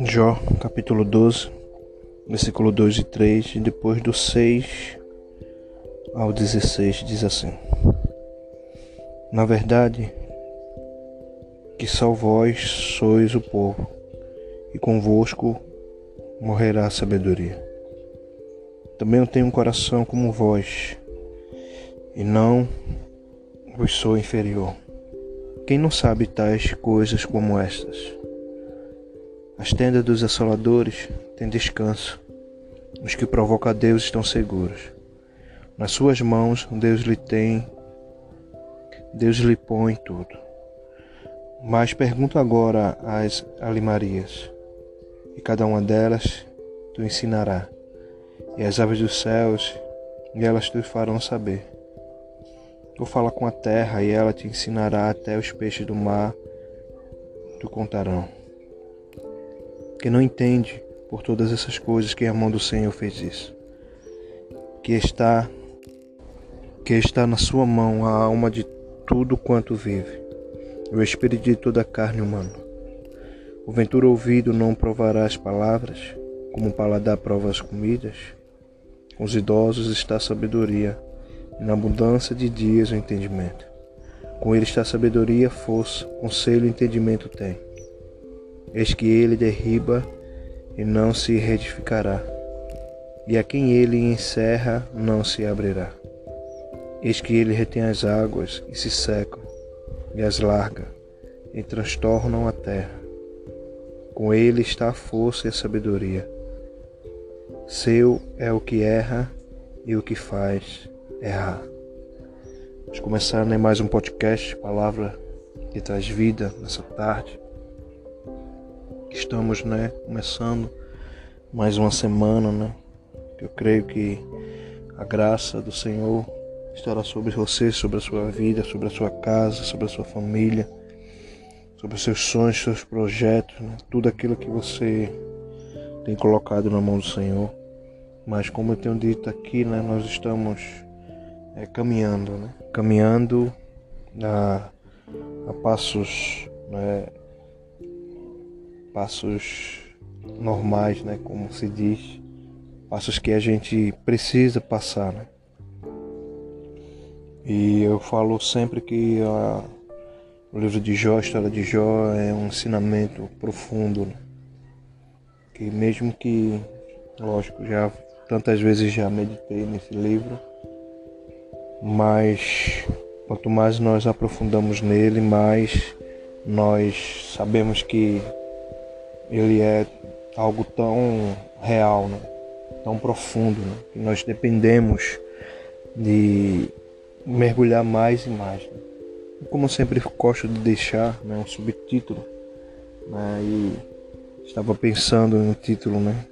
Jó, capítulo 12, versículo 2 e 3, e depois do 6 ao 16 diz assim: Na verdade, que só vós sois o povo, e convosco morrerá a sabedoria. Também eu tenho um coração como vós, e não vos sou inferior. Quem não sabe tais coisas como estas? As tendas dos assoladores têm descanso. Os que provocam a Deus estão seguros. Nas suas mãos Deus lhe tem, Deus lhe põe tudo. Mas pergunto agora às alimarias, e cada uma delas tu ensinará, e as aves dos céus, e elas te farão saber. Tu fala com a terra, e ela te ensinará até os peixes do mar, tu contarão que não entende por todas essas coisas que a mão do Senhor fez isso. Que está que está na sua mão a alma de tudo quanto vive, o espírito de toda a carne humana. O ventura ouvido não provará as palavras, como o paladar prova as comidas. Com os idosos está a sabedoria, e na abundância de dias o entendimento. Com ele está a sabedoria, força, conselho e entendimento tem. Eis que ele derriba e não se reedificará, e a quem ele encerra não se abrirá. Eis que ele retém as águas e se secam, e as larga, e transtornam a terra. Com ele está a força e a sabedoria. Seu é o que erra e o que faz errar. Vamos começar né, mais um podcast, palavra que traz vida nessa tarde. Estamos, né, começando mais uma semana, né? Eu creio que a graça do Senhor estará sobre você, sobre a sua vida, sobre a sua casa, sobre a sua família, sobre seus sonhos, seus projetos, né? tudo aquilo que você tem colocado na mão do Senhor. Mas como eu tenho dito aqui, né, nós estamos é, caminhando, né? Caminhando a, a passos né, passos normais, né, como se diz, passos que a gente precisa passar, né? E eu falo sempre que a, o livro de Jó, a história de Jó é um ensinamento profundo, né? que mesmo que, lógico, já tantas vezes já meditei nesse livro, mas quanto mais nós aprofundamos nele, mais nós sabemos que ele é algo tão real, né? tão profundo, né? que nós dependemos de mergulhar mais e mais. Né? Como eu sempre gosto de deixar né, um subtítulo, né, e estava pensando no título, né?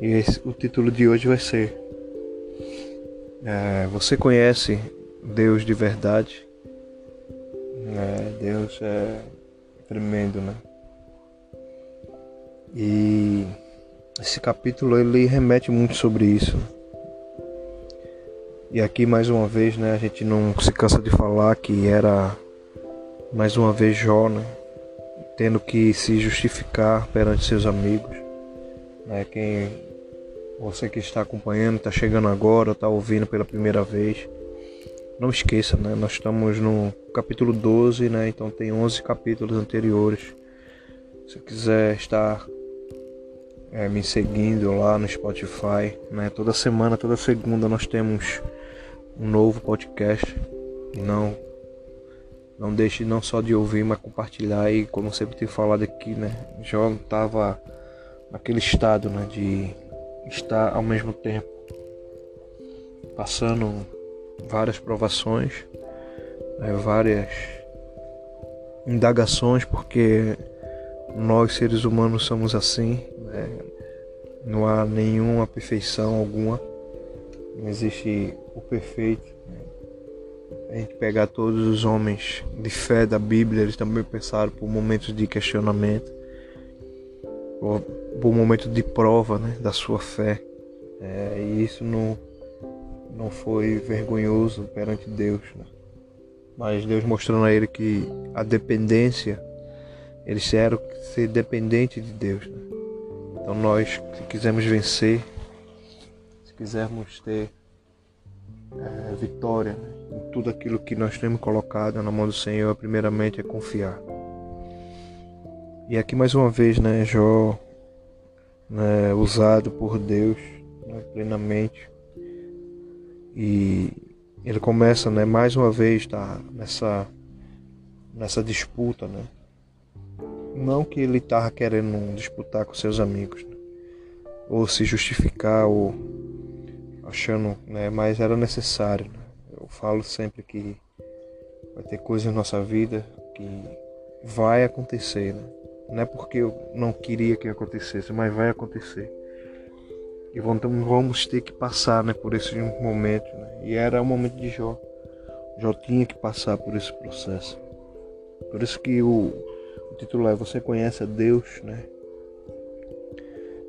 E esse, o título de hoje vai ser é, Você conhece Deus de verdade? É, Deus é tremendo, né? E esse capítulo ele remete muito sobre isso. E aqui mais uma vez, né, a gente não se cansa de falar que era mais uma vez Jó, né, tendo que se justificar perante seus amigos, né, quem você que está acompanhando, está chegando agora, está ouvindo pela primeira vez, não esqueça, né, nós estamos no capítulo 12, né, então tem 11 capítulos anteriores. Se quiser estar é, me seguindo lá no Spotify. Né? Toda semana, toda segunda nós temos um novo podcast. Não, não deixe não só de ouvir, mas compartilhar. E como sempre tenho falado aqui, né? Já estava naquele estado né? de estar ao mesmo tempo passando várias provações, né? várias indagações, porque nós seres humanos somos assim, né? Não há nenhuma perfeição alguma, não existe o perfeito. A gente pegar todos os homens de fé da Bíblia, eles também passaram por momentos de questionamento, por, por momentos de prova né, da sua fé. É, e isso não, não foi vergonhoso perante Deus. Né? Mas Deus mostrando a ele que a dependência eles eram ser dependentes de Deus. Né? Então nós, se quisermos vencer, se quisermos ter é, vitória né? em tudo aquilo que nós temos colocado na mão do Senhor, primeiramente é confiar. E aqui mais uma vez, né, Jó, né, usado por Deus né, plenamente. E ele começa, né, mais uma vez, tá, nessa, nessa disputa, né? Não que ele estava querendo disputar com seus amigos, né? ou se justificar, ou achando, né? Mas era necessário. Né? Eu falo sempre que vai ter coisas na nossa vida que vai acontecer, né? Não é porque eu não queria que acontecesse, mas vai acontecer. E vamos ter que passar né, por esse momento. Né? E era o momento de Jó. Jó tinha que passar por esse processo. Por isso que o, o título é Você conhece a Deus, né?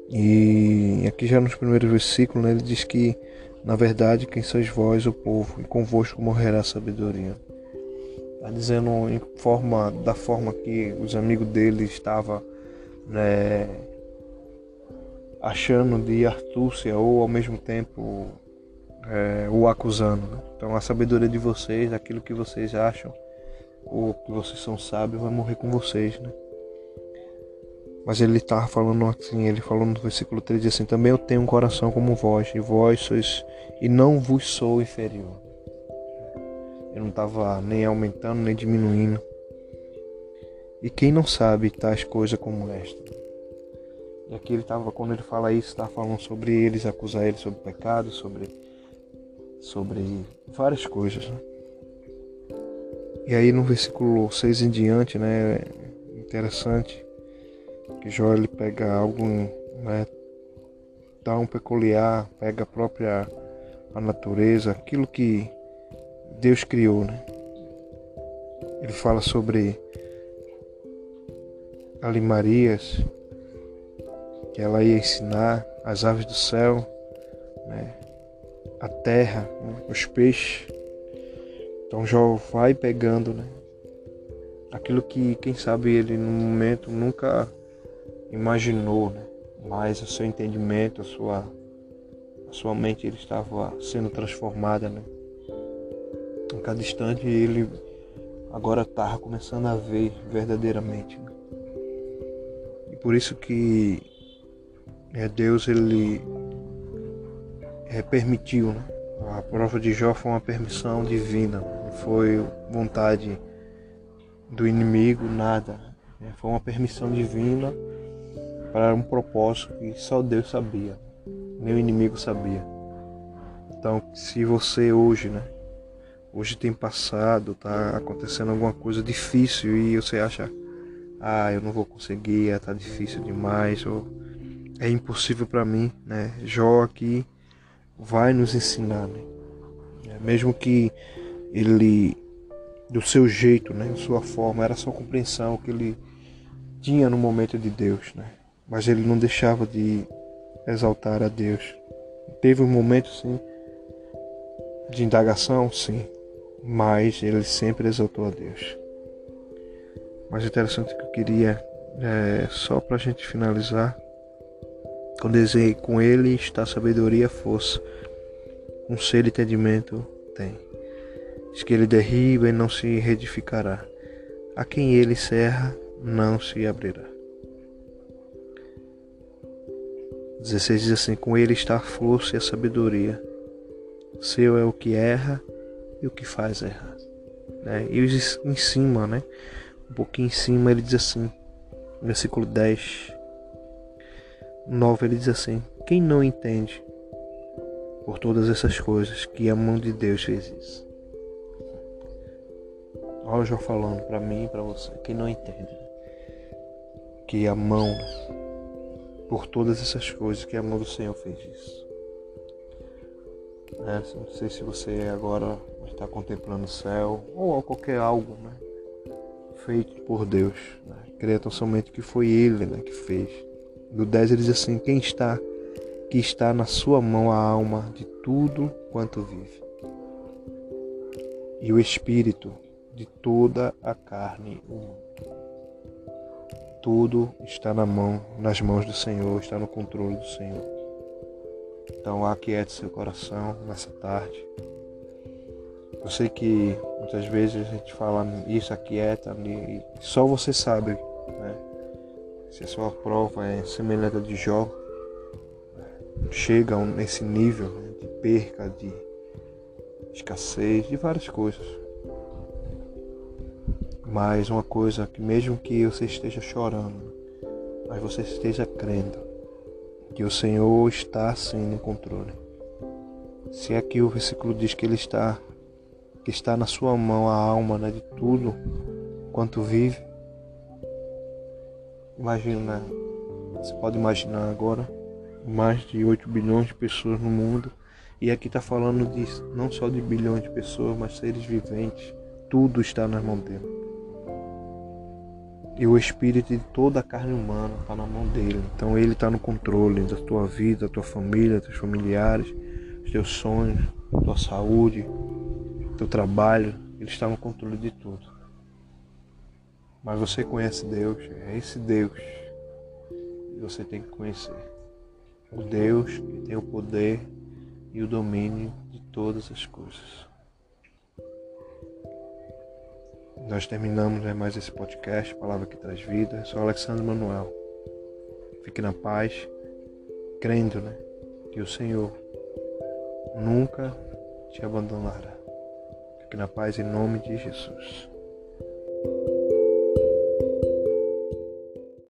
E aqui já nos primeiros versículos né, ele diz que, na verdade, quem sois vós, o povo, e convosco morrerá a sabedoria. Está dizendo em forma, da forma que os amigos dele estavam né, achando de astúcia ou ao mesmo tempo é, o acusando. Né? Então a sabedoria de vocês, aquilo que vocês acham, ou que vocês são sábios, vai morrer com vocês. Né? Mas ele estava falando assim, ele falou no versículo 3 assim, também eu tenho um coração como vós, e vós sois, e não vos sou inferior. Eu não estava nem aumentando nem diminuindo. E quem não sabe tais coisas como esta? E aqui ele estava, quando ele fala isso, está falando sobre eles, acusar eles sobre pecado, sobre, sobre várias coisas. Né? E aí no versículo 6 em diante, né, é interessante que Jó ele pega algo né, tão peculiar, pega a própria a natureza, aquilo que Deus criou, né? Ele fala sobre Ali Marias, que ela ia ensinar as aves do céu, né? a terra, né? os peixes. Então Jó vai pegando, né? Aquilo que, quem sabe, ele no momento nunca imaginou, né? Mas o seu entendimento, a sua, a sua mente, ele estava sendo transformada, né? A cada instante ele agora estava começando a ver verdadeiramente. Né? E por isso que é, Deus ele é, permitiu, né? A prova de Jó foi uma permissão divina, não foi vontade do inimigo, nada. Né? Foi uma permissão divina para um propósito que só Deus sabia, nem o inimigo sabia. Então, se você hoje, né, hoje tem passado, tá acontecendo alguma coisa difícil e você acha, ah, eu não vou conseguir, é, tá difícil demais, ou é impossível para mim, né? Jó aqui vai nos ensinar, né? É, mesmo que ele, do seu jeito, né, sua forma, era só compreensão que ele tinha no momento de Deus, né? Mas ele não deixava de exaltar a Deus. Teve um momento, sim, de indagação, sim, mas ele sempre exaltou a Deus. Mas interessante que eu queria, é, só para a gente finalizar, desenhei com ele está sabedoria, força, um ser entendimento tem. Diz que ele derriba e não se reedificará. A quem ele cerra, não se abrirá. 16 diz assim: Com ele está a força e a sabedoria. Seu é o que erra e o que faz errar. Né? E em cima, né? um pouquinho em cima, ele diz assim, versículo 10, 9, ele diz assim: Quem não entende por todas essas coisas que a mão de Deus fez isso? Olha o João falando para mim e para você. Quem não entende que a mão, por todas essas coisas que a mão do Senhor fez isso. Né? Não sei se você agora está contemplando o céu ou qualquer algo né? feito por Deus. Né? Creia tão somente que foi Ele né, que fez. No 10 ele diz assim: Quem está, que está na sua mão a alma de tudo quanto vive, e o espírito de toda a carne humana. tudo está na mão, nas mãos do Senhor, está no controle do Senhor. Então aquiete seu coração nessa tarde. Eu sei que muitas vezes a gente fala isso, aquieta, e só você sabe? Se a sua prova é semelhante a de Jó, chega nesse nível né, de perca, de escassez, de várias coisas. Mas uma coisa que mesmo que você esteja chorando, mas você esteja crendo que o Senhor está sim no controle. Se aqui o versículo diz que ele está que está na sua mão a alma né, de tudo quanto vive. Imagina, você pode imaginar agora mais de 8 bilhões de pessoas no mundo. E aqui está falando de, não só de bilhões de pessoas, mas seres viventes. Tudo está nas mãos dele. E o espírito de toda a carne humana está na mão dele. Então ele está no controle da tua vida, da tua família, dos teus familiares, dos teus sonhos, da tua saúde, teu trabalho. Ele está no controle de tudo. Mas você conhece Deus, é esse Deus que você tem que conhecer o Deus que tem o poder e o domínio de todas as coisas. Nós terminamos né, mais esse podcast, Palavra que Traz Vida. Eu sou Alexandre Manuel. Fique na paz, crendo né, que o Senhor nunca te abandonará. Fique na paz em nome de Jesus.